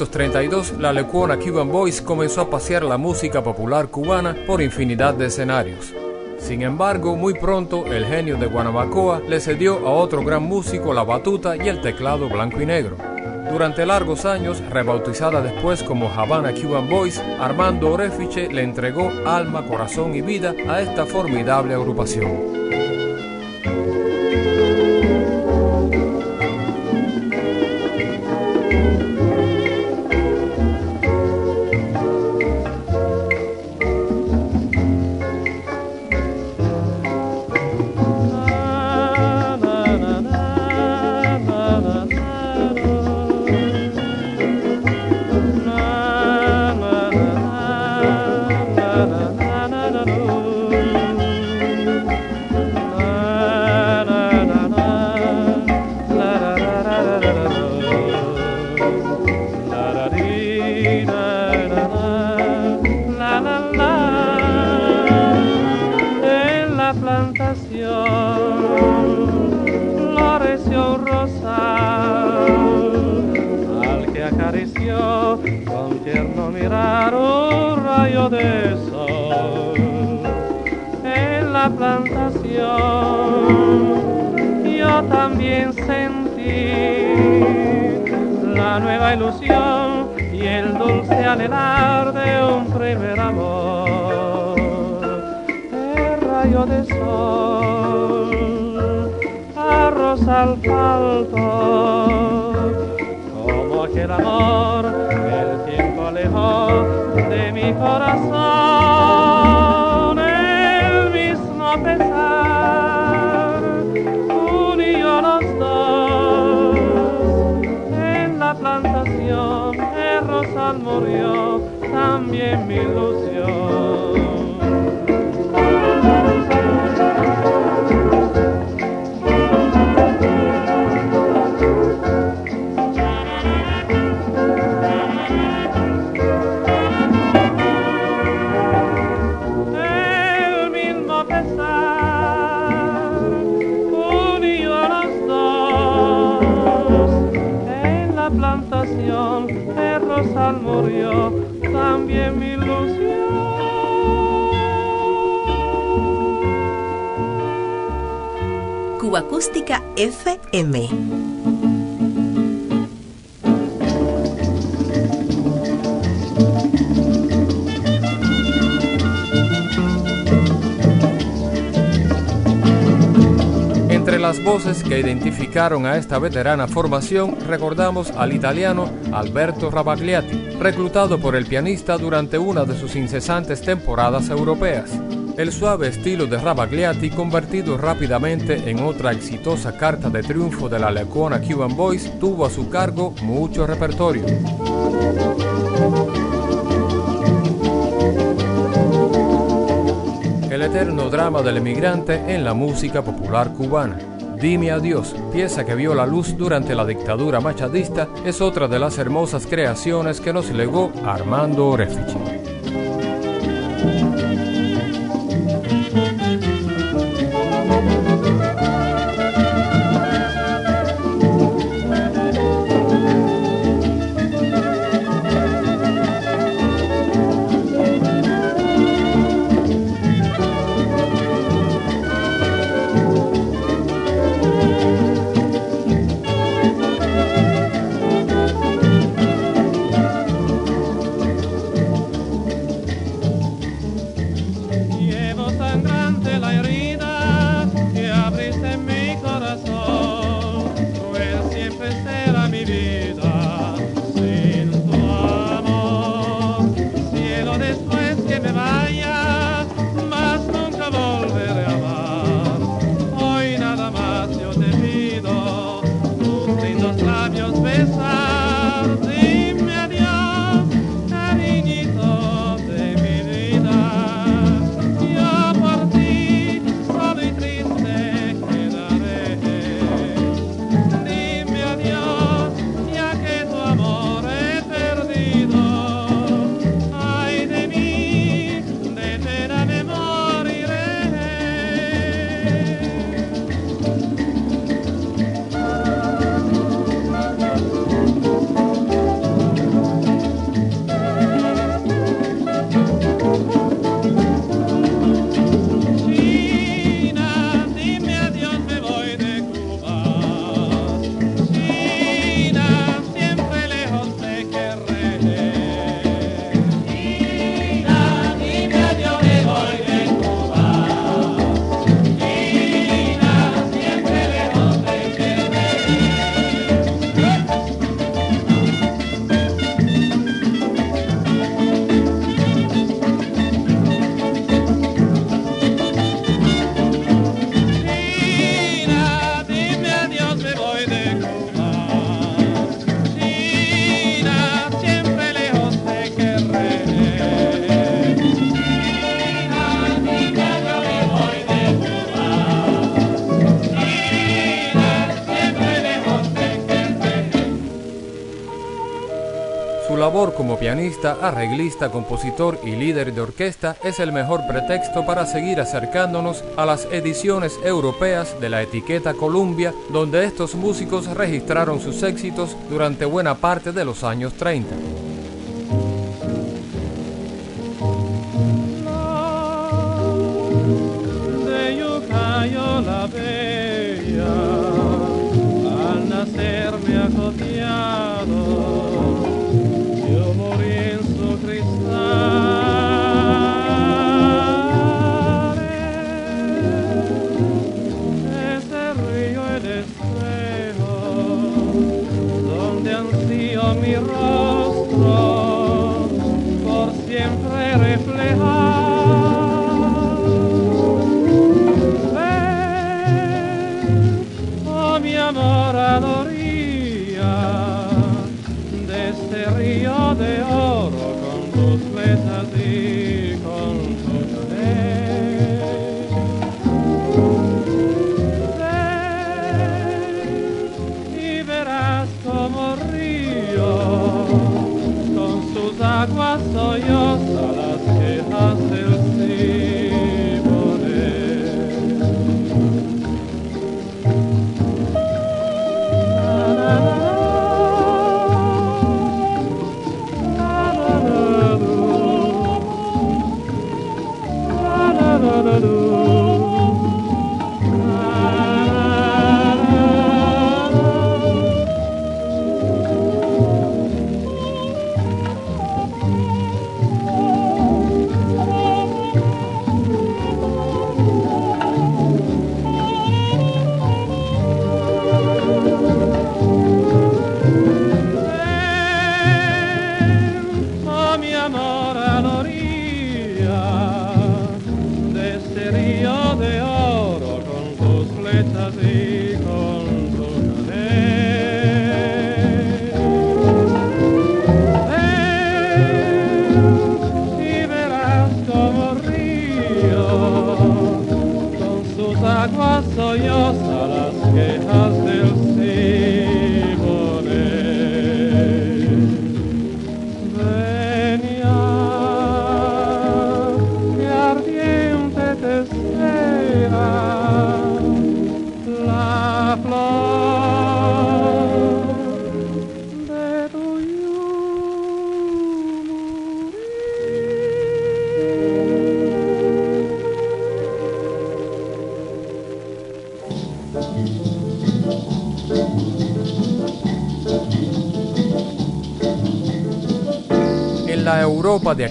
1932, la Lecuona Cuban Boys comenzó a pasear la música popular cubana por infinidad de escenarios. Sin embargo, muy pronto el genio de Guanabacoa le cedió a otro gran músico la batuta y el teclado blanco y negro. Durante largos años, rebautizada después como Havana Cuban Boys, Armando Orefiche le entregó alma, corazón y vida a esta formidable agrupación. Murió también mi ilusión. Cuba Acústica FM. Las voces que identificaron a esta veterana formación recordamos al italiano Alberto Rabagliati, reclutado por el pianista durante una de sus incesantes temporadas europeas. El suave estilo de Rabagliati, convertido rápidamente en otra exitosa carta de triunfo de la Lecuona Cuban Boys, tuvo a su cargo mucho repertorio. El eterno drama del emigrante en la música popular cubana. Dime Adiós, pieza que vio la luz durante la dictadura machadista, es otra de las hermosas creaciones que nos legó Armando Orefici. Como pianista, arreglista, compositor y líder de orquesta es el mejor pretexto para seguir acercándonos a las ediciones europeas de la etiqueta Columbia, donde estos músicos registraron sus éxitos durante buena parte de los años 30.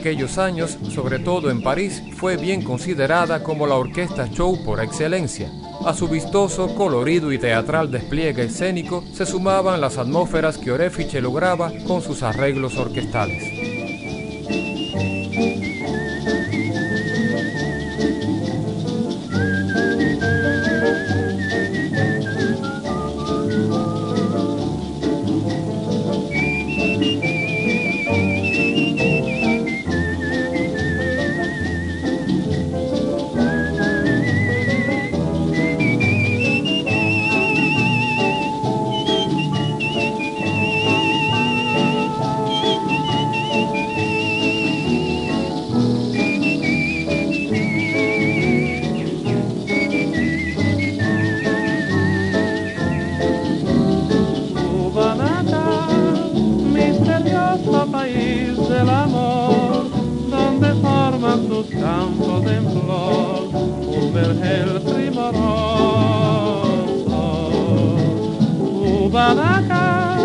Aquellos años, sobre todo en París, fue bien considerada como la orquesta show por excelencia. A su vistoso, colorido y teatral despliegue escénico se sumaban las atmósferas que Orefiche lograba con sus arreglos orquestales. Cubanaca,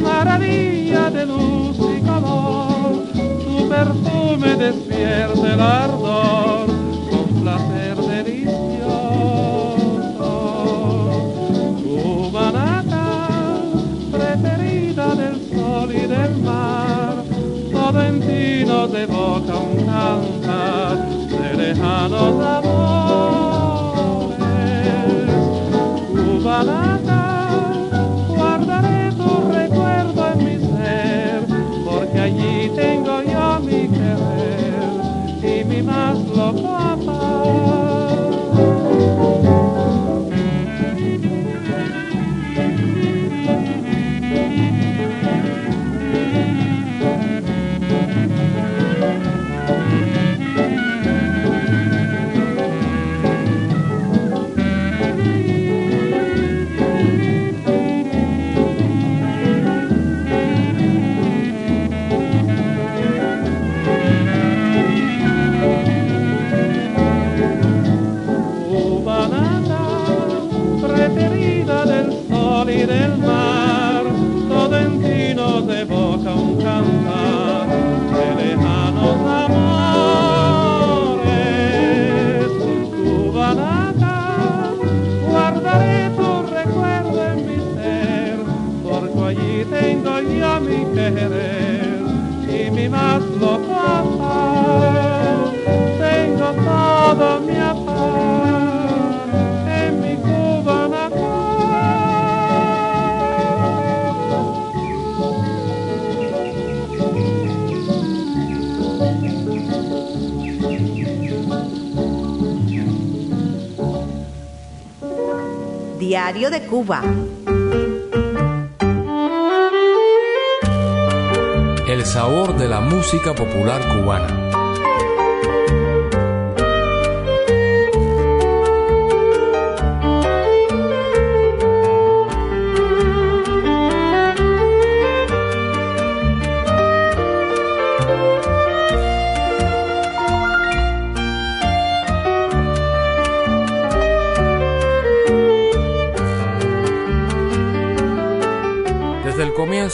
maravilla de luz y calor, tu perfume despierta el ardor con placer delicioso. Cubanaca, preferida del sol y del mar, todo en ti nos evoca un cantar de lejanos amores. Diario de Cuba. sabor de la música popular cubana.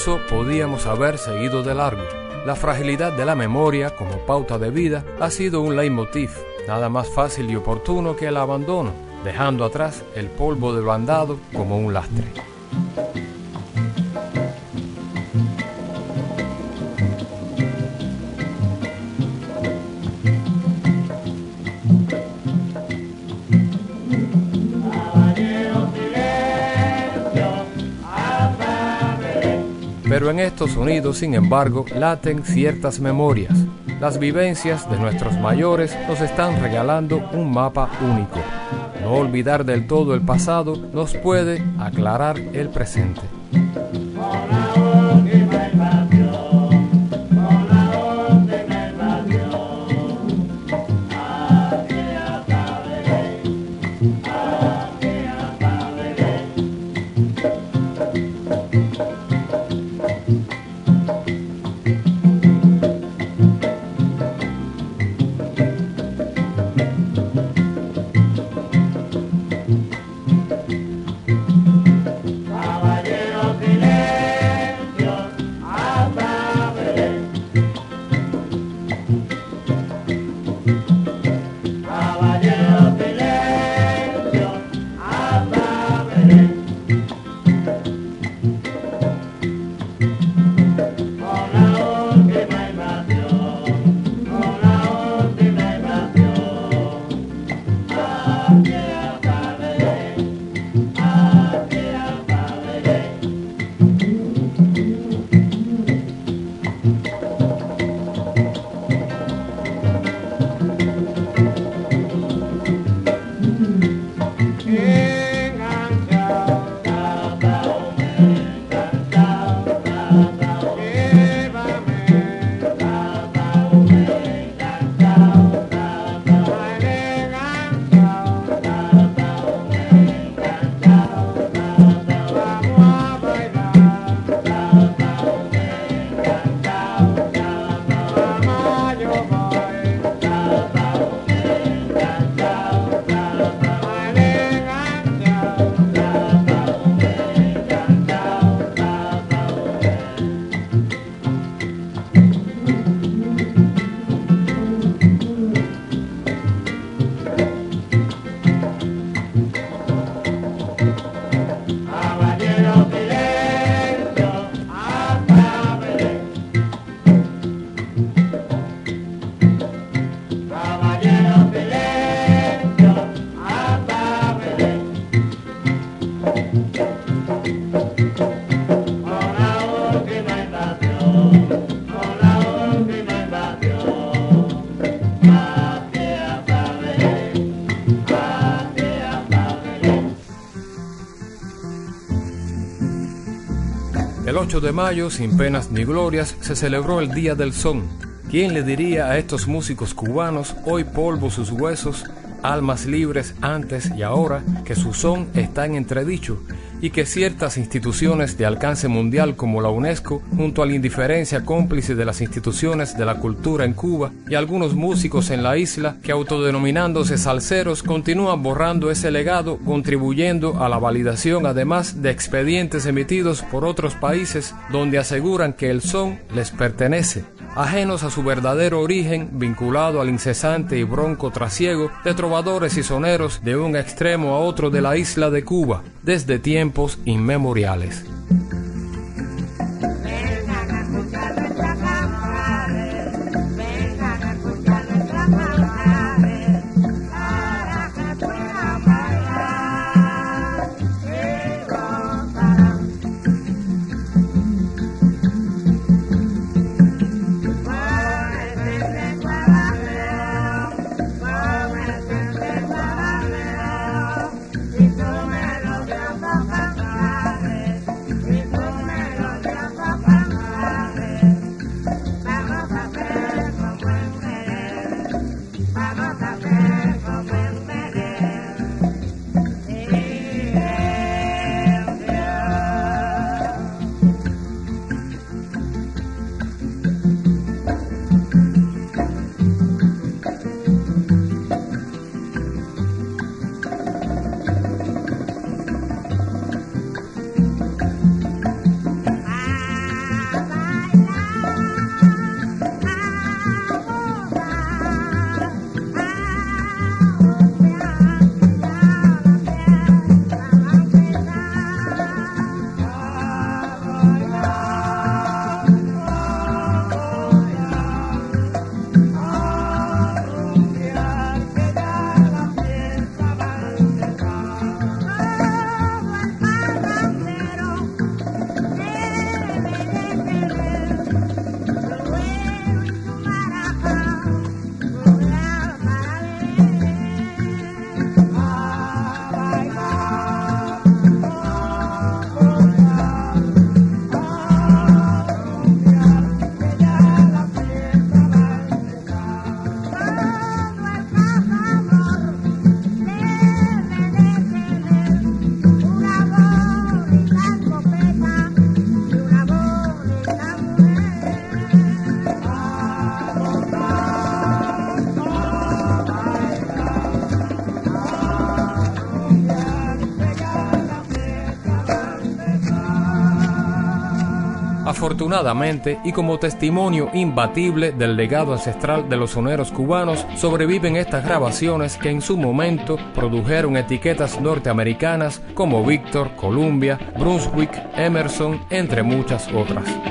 Comienzo podíamos haber seguido de largo. La fragilidad de la memoria como pauta de vida ha sido un leitmotiv, nada más fácil y oportuno que el abandono, dejando atrás el polvo del bandado como un lastre. Estos sonidos, sin embargo, laten ciertas memorias. Las vivencias de nuestros mayores nos están regalando un mapa único. No olvidar del todo el pasado nos puede aclarar el presente. El 8 de mayo, sin penas ni glorias, se celebró el Día del Son. ¿Quién le diría a estos músicos cubanos, hoy polvo sus huesos, almas libres antes y ahora, que su son está en entredicho y que ciertas instituciones de alcance mundial como la UNESCO, junto a la indiferencia cómplice de las instituciones de la cultura en Cuba y algunos músicos en la isla que autodenominándose salseros continúan borrando ese legado, contribuyendo a la validación además de expedientes emitidos por otros países donde aseguran que el son les pertenece ajenos a su verdadero origen, vinculado al incesante y bronco trasiego de trovadores y soneros de un extremo a otro de la isla de Cuba, desde tiempos inmemoriales. Y como testimonio imbatible del legado ancestral de los soneros cubanos, sobreviven estas grabaciones que en su momento produjeron etiquetas norteamericanas como Victor, Columbia, Brunswick, Emerson, entre muchas otras.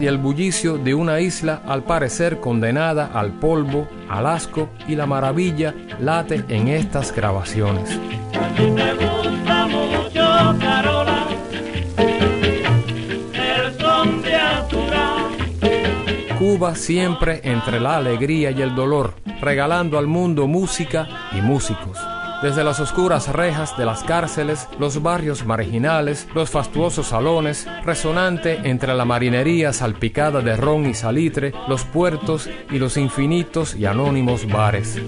Y el bullicio de una isla al parecer condenada al polvo, al asco y la maravilla late en estas grabaciones. Cuba siempre entre la alegría y el dolor, regalando al mundo música y músicos desde las oscuras rejas de las cárceles, los barrios marginales, los fastuosos salones, resonante entre la marinería salpicada de ron y salitre, los puertos y los infinitos y anónimos bares.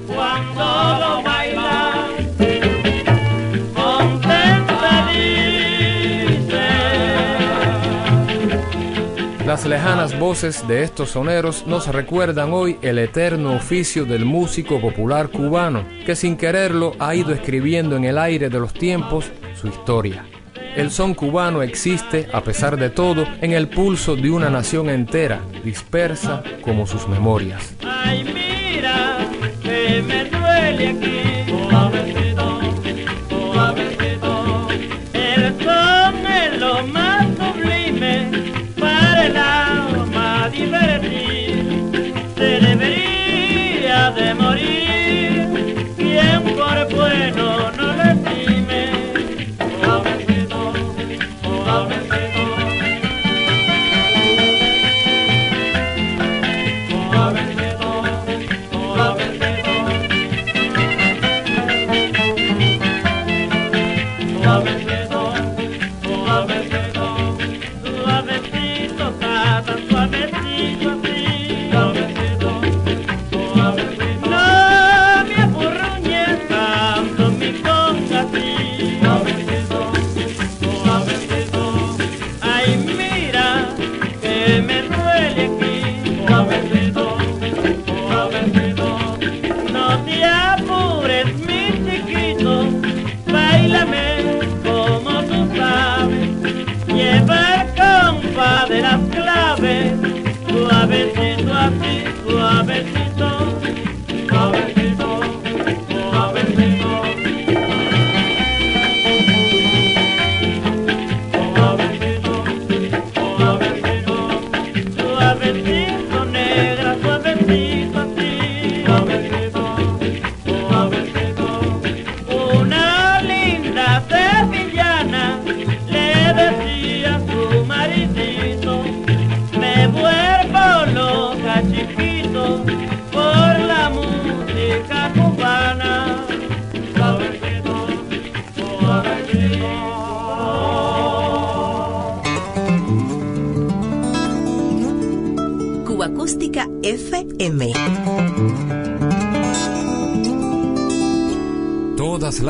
Las lejanas voces de estos soneros nos recuerdan hoy el eterno oficio del músico popular cubano, que sin quererlo ha ido escribiendo en el aire de los tiempos su historia. El son cubano existe, a pesar de todo, en el pulso de una nación entera, dispersa como sus memorias.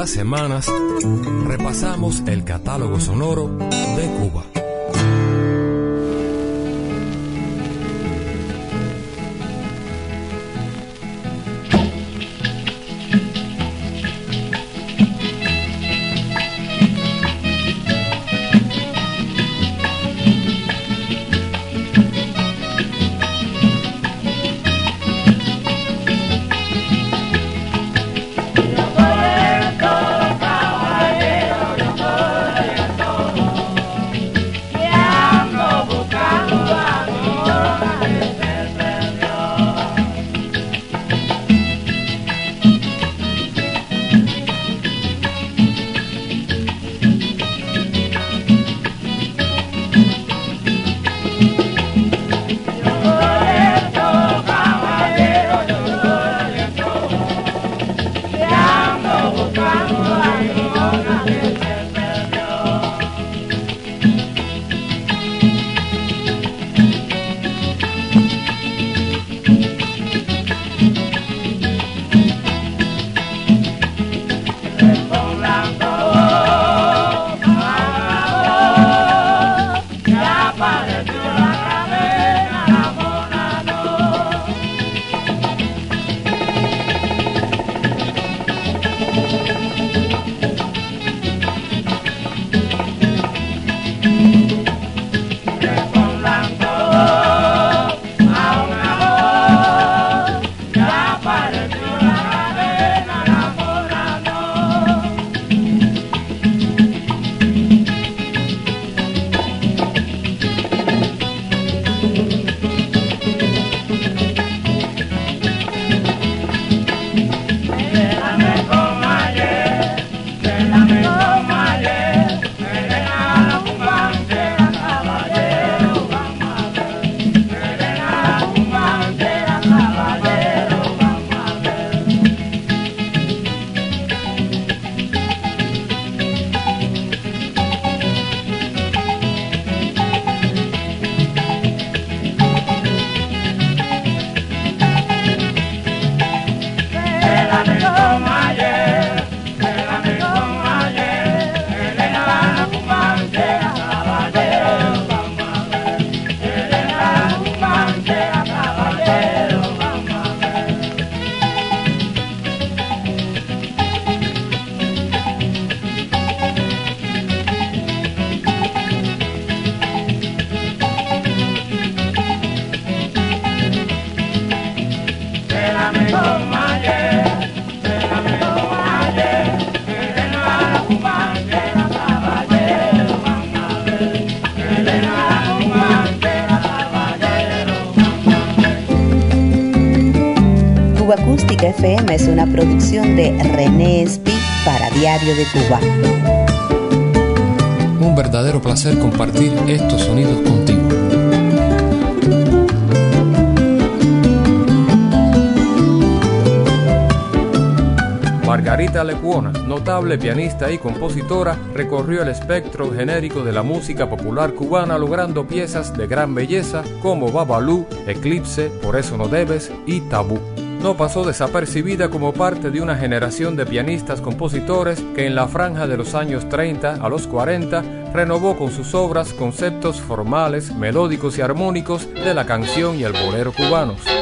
Las semanas repasamos el catálogo sonoro de René Espi para Diario de Cuba. Un verdadero placer compartir estos sonidos contigo. Margarita Lecuona, notable pianista y compositora, recorrió el espectro genérico de la música popular cubana logrando piezas de gran belleza como Babalú, Eclipse, Por eso no debes y Tabú no pasó desapercibida como parte de una generación de pianistas compositores que en la franja de los años 30 a los 40 renovó con sus obras conceptos formales, melódicos y armónicos de la canción y el bolero cubanos.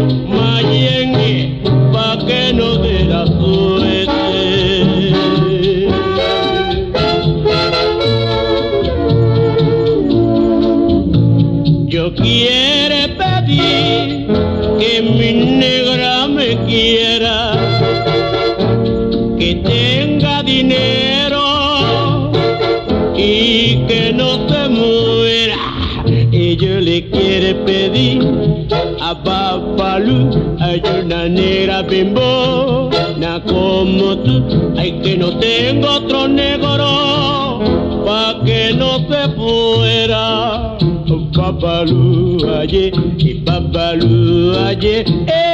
a Babalu, hay una negra bimbo, na como tú, ay que no tengo otro negro, pa' que no se fuera. Babalu aye, y Babalu aye, eh,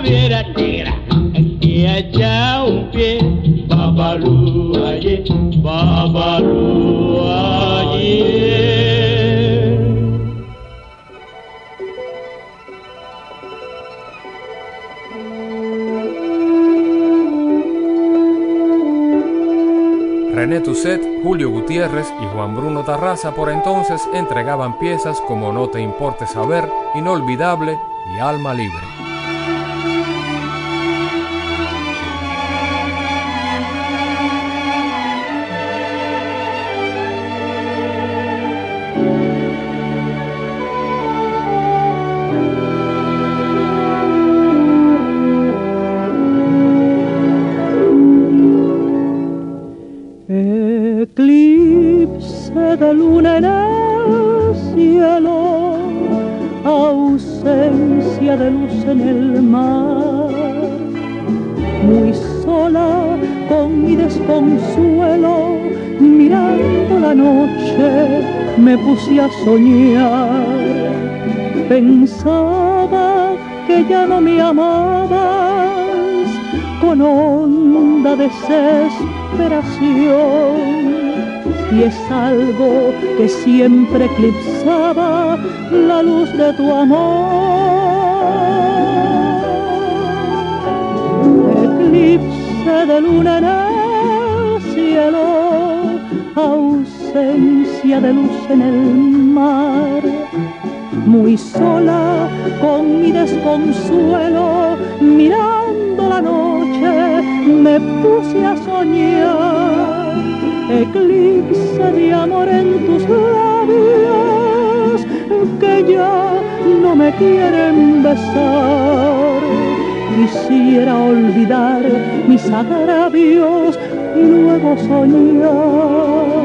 Negra, un pie. René Tusset, Julio Gutiérrez y Juan Bruno Tarraza por entonces entregaban piezas como No te importe saber, Inolvidable y Alma Libre. Puse a soñar. Pensaba que ya no me amabas con honda desesperación y es algo que siempre eclipsaba la luz de tu amor. Eclipse de luna en el cielo, ausencia de luz en el mar. Muy sola con mi desconsuelo, mirando la noche, me puse a soñar eclipse de amor en tus labios que ya no me quieren besar. Quisiera olvidar mis agravios y luego soñar.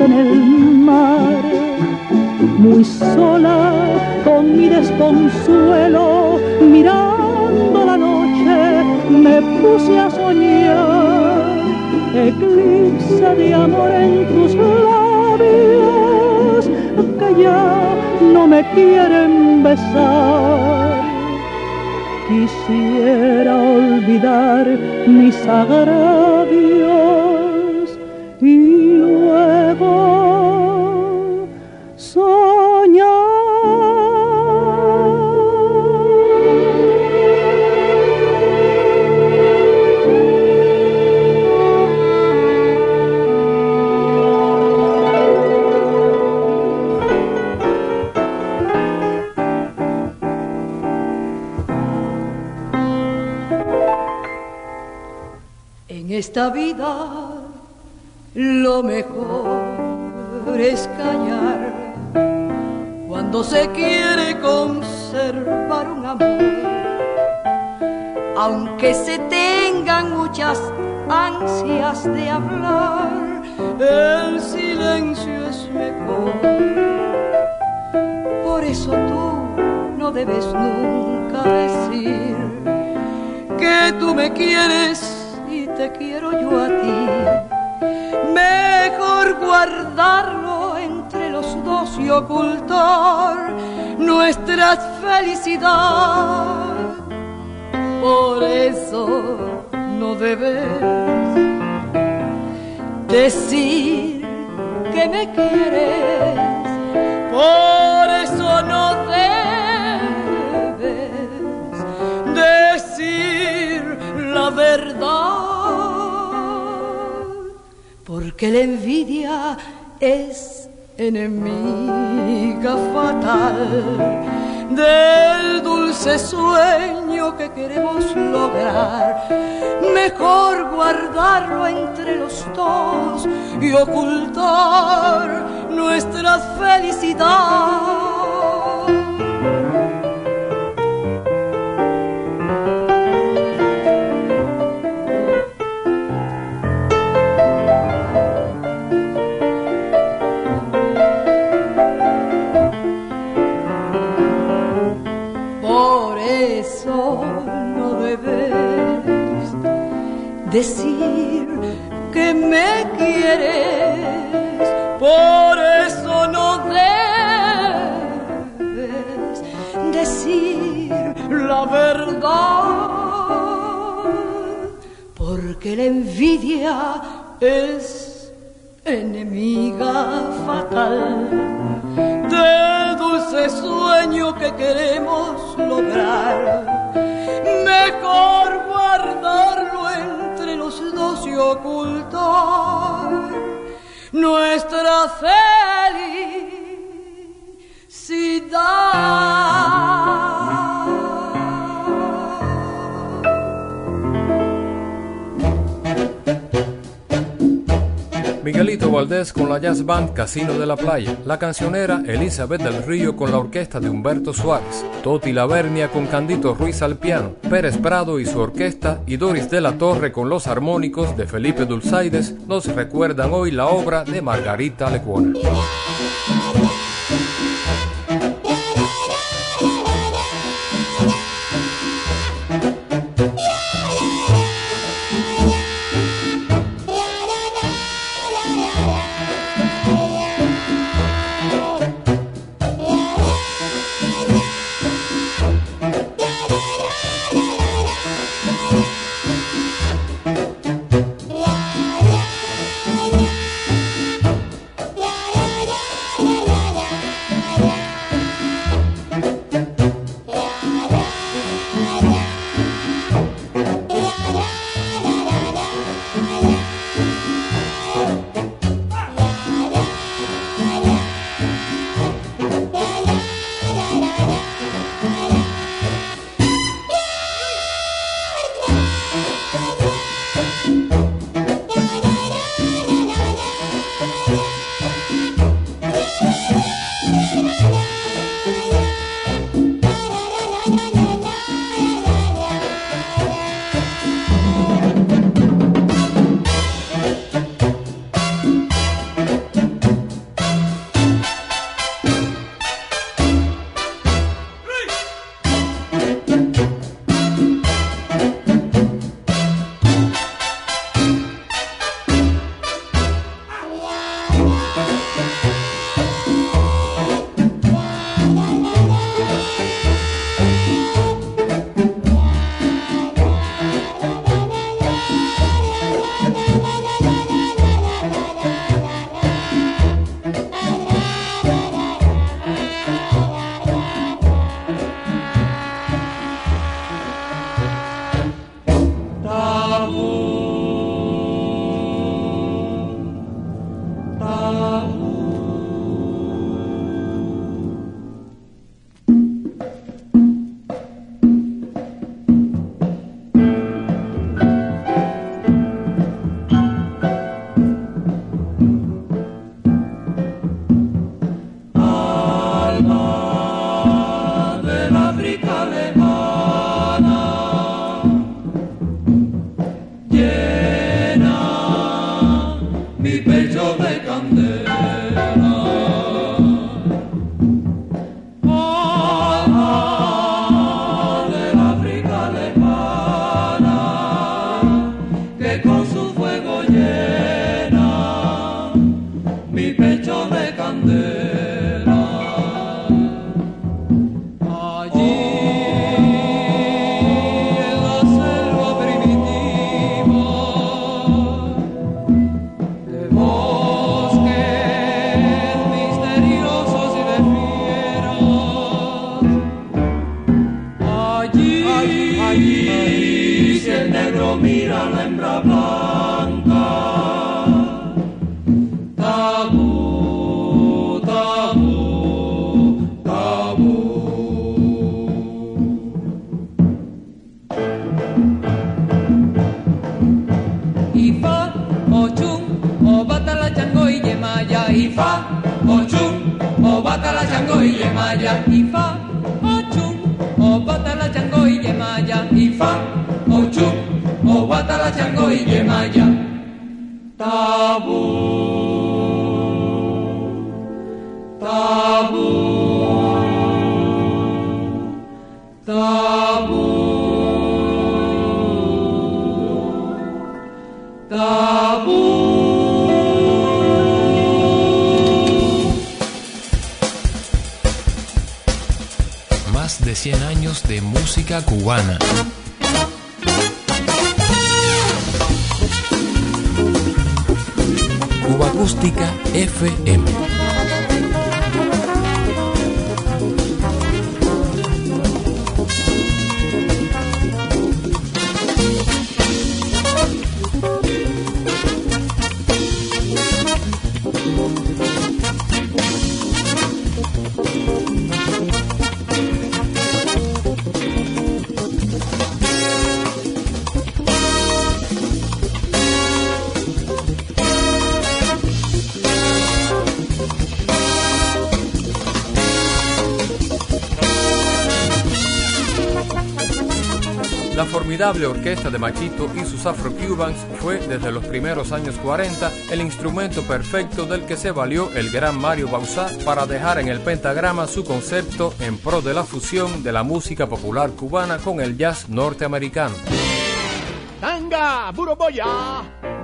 En el mar. Muy sola con mi desconsuelo, mirando la noche, me puse a soñar. Eclipse de amor en tus labios, que ya no me quieren besar quisiera olvidar mis agravios cuando se quiere conservar un amor. Aunque se tengan muchas ansias de hablar, el silencio es mejor. Por eso tú no debes nunca decir que tú me quieres y te quiero yo a ti. Mejor dos ocultar nuestra felicidad. Por eso no debes decir que me quieres. Por eso no debes decir la verdad porque la envidia es enemiga fatal del dulce sueño que queremos lograr. Mejor guardarlo entre los dos y ocultar nuestra felicidad. Decir que me quieres, por eso no debes decir la verdad, porque la envidia es enemiga fatal del dulce sueño que queremos lograr. Mejor y ocultar nuestra felicidad. Miguelito Valdés con la jazz band Casino de la Playa, la cancionera Elizabeth del Río con la orquesta de Humberto Suárez, Toti Lavernia con Candito Ruiz al piano, Pérez Prado y su orquesta. Y Doris de la Torre con los armónicos de Felipe Dulzaides. Nos recuerdan hoy la obra de Margarita Lecuona. ay, si el negro mira la hembra blanca. Tabú, tabú, tabú. Y fa, o chum, o bata la chango y yemaya. Y fa, o chum, o bata la chango y yemaya. Y fa, la y yemaya y fa o chup o guata la chango y yemaya tabú tabú tabú de música cubana. Cuba Acústica FM. Formidable orquesta de Machito y sus Afro-Cubans fue desde los primeros años 40 el instrumento perfecto del que se valió el gran Mario Bauzá para dejar en el pentagrama su concepto en pro de la fusión de la música popular cubana con el jazz norteamericano. ¡Tanga! ¡Buroboya!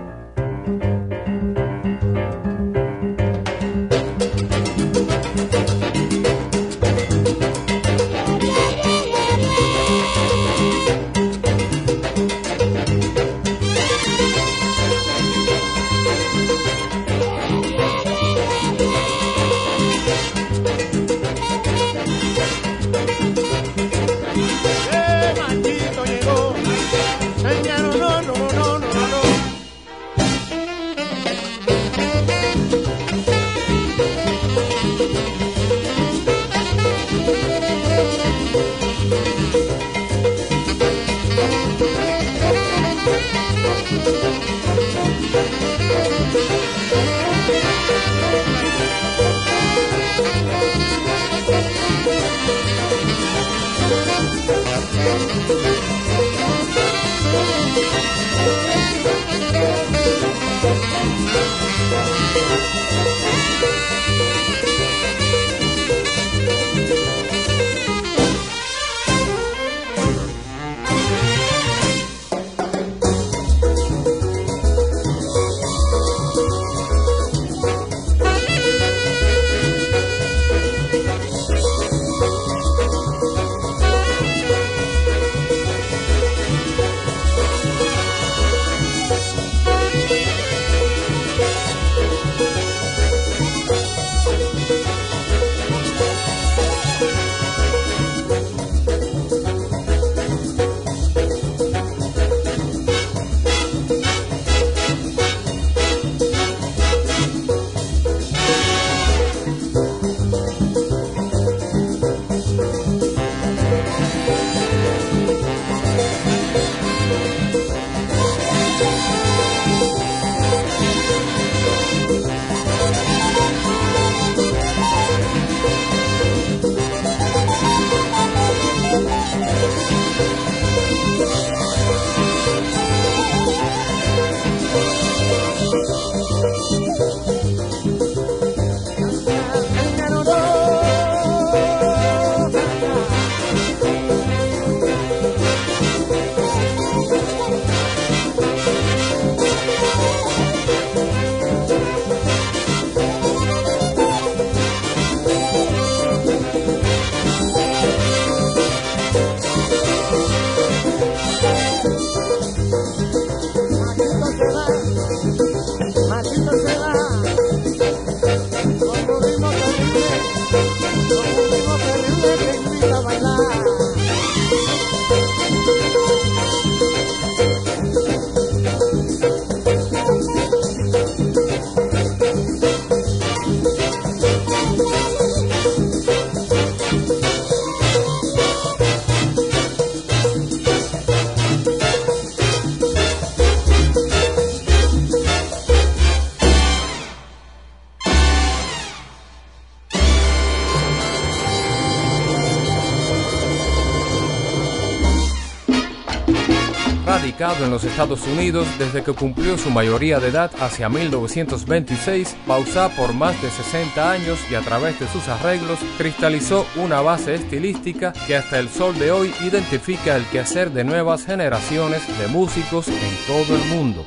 Radicado en los Estados Unidos desde que cumplió su mayoría de edad hacia 1926, Bausá por más de 60 años y a través de sus arreglos cristalizó una base estilística que hasta el sol de hoy identifica el quehacer de nuevas generaciones de músicos en todo el mundo.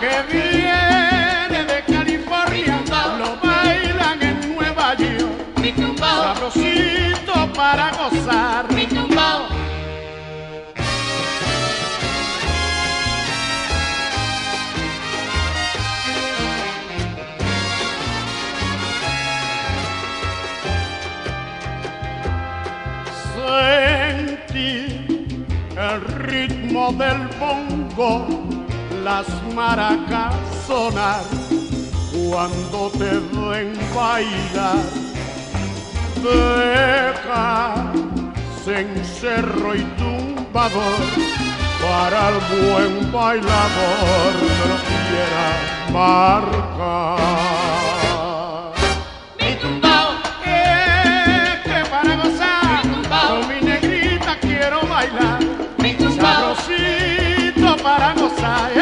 Que viene del bongo, las maracas sonar cuando te ven bailar. Deja cencerro y tumbador para el buen bailador lo quiera marcar. Para gozar.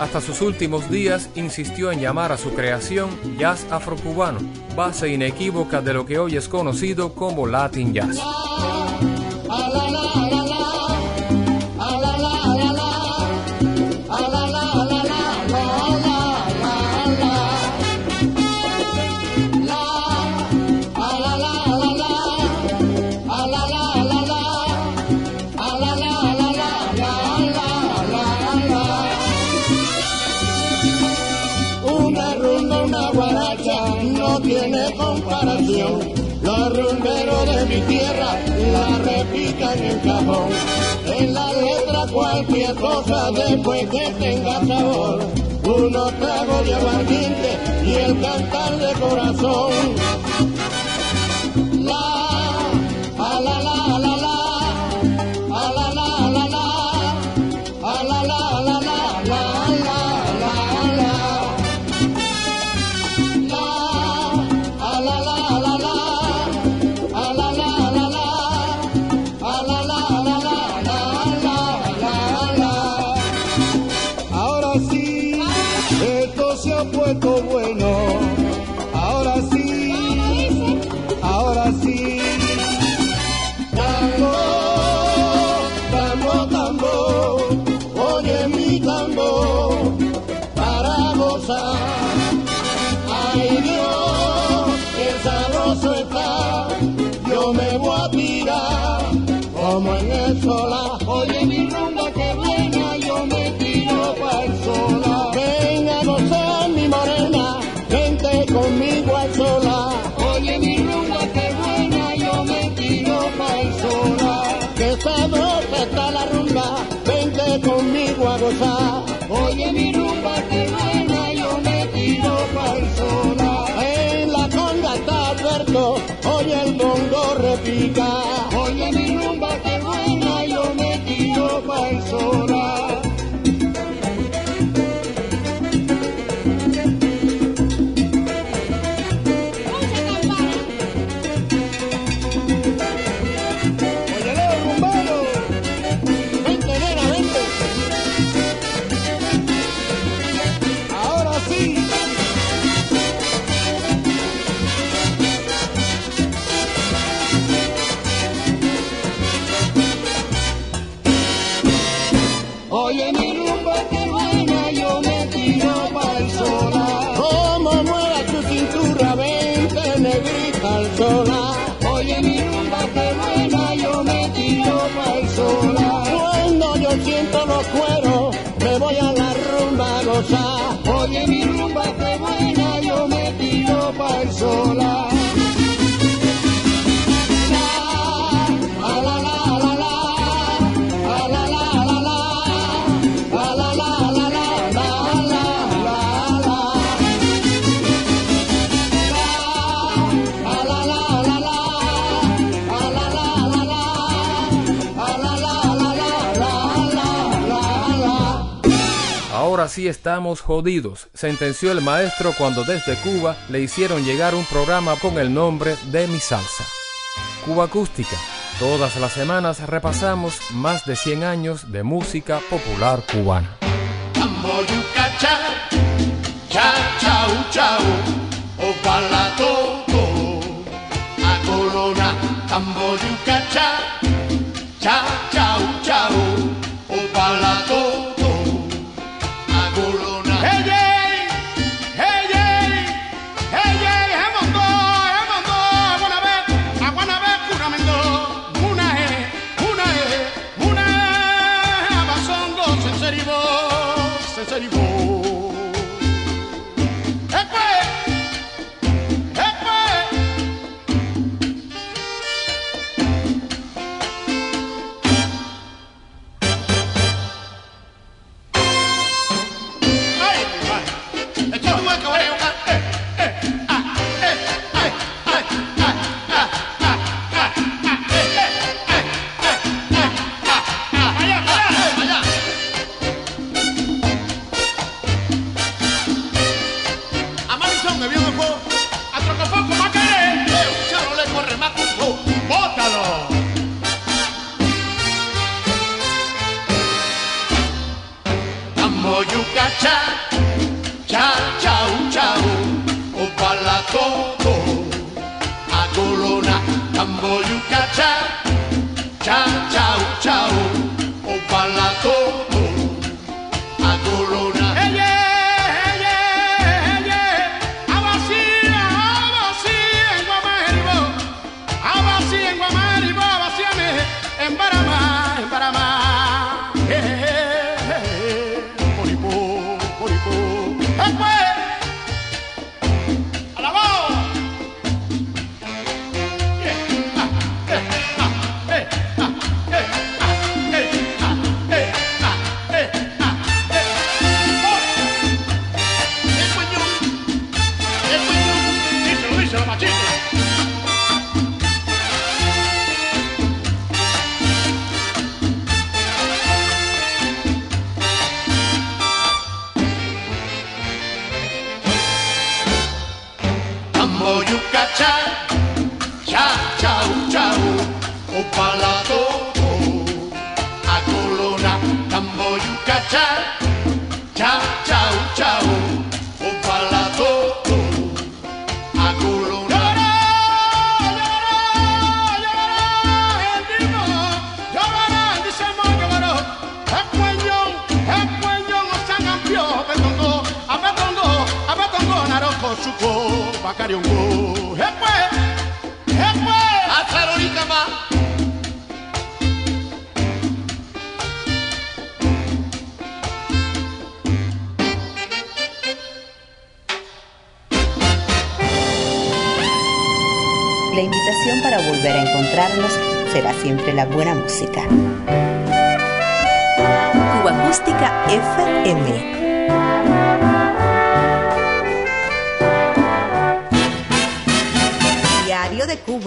Hasta sus últimos días insistió en llamar a su creación jazz afrocubano, base inequívoca de lo que hoy es conocido como Latin Jazz. En la letra cualquier cosa después que tenga sabor. Uno trago de aguardiente y el cantar de corazón. Oye mi rumba que buena, así estamos jodidos, sentenció el maestro cuando desde Cuba le hicieron llegar un programa con el nombre de Mi Salsa. Cuba Acústica. Todas las semanas repasamos más de 100 años de música popular cubana.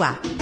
Diario